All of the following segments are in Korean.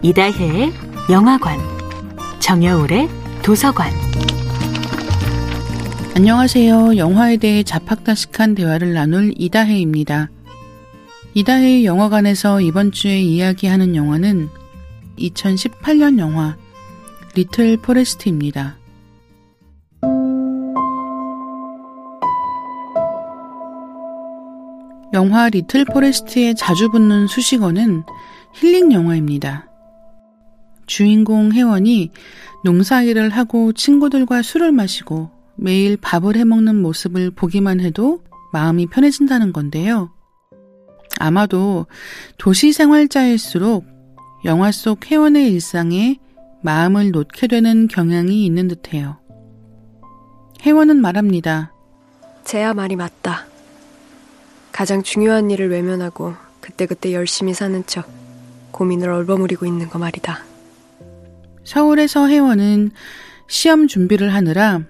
이다혜의 영화관, 정여울의 도서관. 안녕하세요. 영화에 대해 자팍다식한 대화를 나눌 이다혜입니다. 이다혜의 영화관에서 이번 주에 이야기하는 영화는 2018년 영화 리틀 포레스트입니다. 영화 리틀 포레스트에 자주 붙는 수식어는 힐링 영화입니다. 주인공 혜원이 농사일을 하고 친구들과 술을 마시고 매일 밥을 해먹는 모습을 보기만 해도 마음이 편해진다는 건데요. 아마도 도시 생활자일수록 영화 속 혜원의 일상에 마음을 놓게 되는 경향이 있는 듯해요. 혜원은 말합니다. 제야 말이 맞다. 가장 중요한 일을 외면하고 그때그때 열심히 사는 척 고민을 얼버무리고 있는 거 말이다. 서울에서 혜원은 시험 준비를 하느라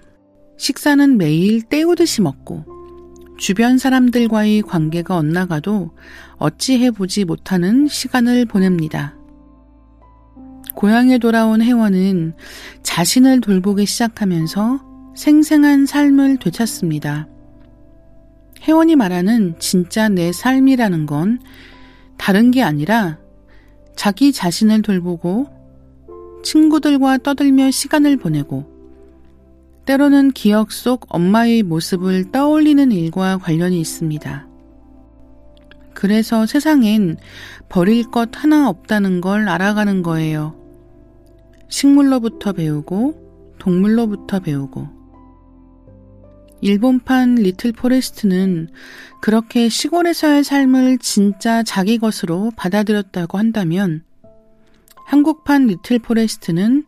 식사는 매일 때우듯이 먹고 주변 사람들과의 관계가 엇나가도 어찌해 보지 못하는 시간을 보냅니다. 고향에 돌아온 혜원은 자신을 돌보기 시작하면서 생생한 삶을 되찾습니다. 혜원이 말하는 진짜 내 삶이라는 건 다른 게 아니라 자기 자신을 돌보고 친구들과 떠들며 시간을 보내고 때로는 기억 속 엄마의 모습을 떠올리는 일과 관련이 있습니다. 그래서 세상엔 버릴 것 하나 없다는 걸 알아가는 거예요. 식물로부터 배우고 동물로부터 배우고 일본판 리틀 포레스트는 그렇게 시골에서의 삶을 진짜 자기 것으로 받아들였다고 한다면 한국판 리틀 포레스트는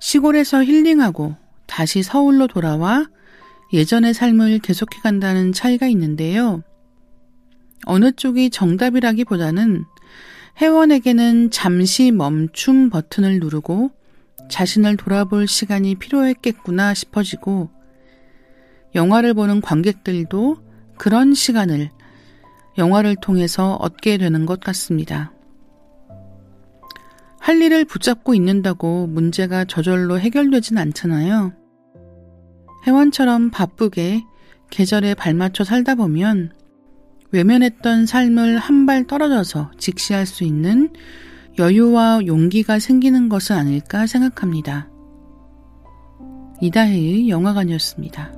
시골에서 힐링하고 다시 서울로 돌아와 예전의 삶을 계속해 간다는 차이가 있는데요. 어느 쪽이 정답이라기보다는 회원에게는 잠시 멈춤 버튼을 누르고 자신을 돌아볼 시간이 필요했겠구나 싶어지고 영화를 보는 관객들도 그런 시간을 영화를 통해서 얻게 되는 것 같습니다. 할 일을 붙잡고 있는다고 문제가 저절로 해결되진 않잖아요. 회원처럼 바쁘게 계절에 발맞춰 살다 보면 외면했던 삶을 한 발 떨어져서 직시할 수 있는 여유와 용기가 생기는 것은 아닐까 생각합니다. 이다혜의 영화관이었습니다.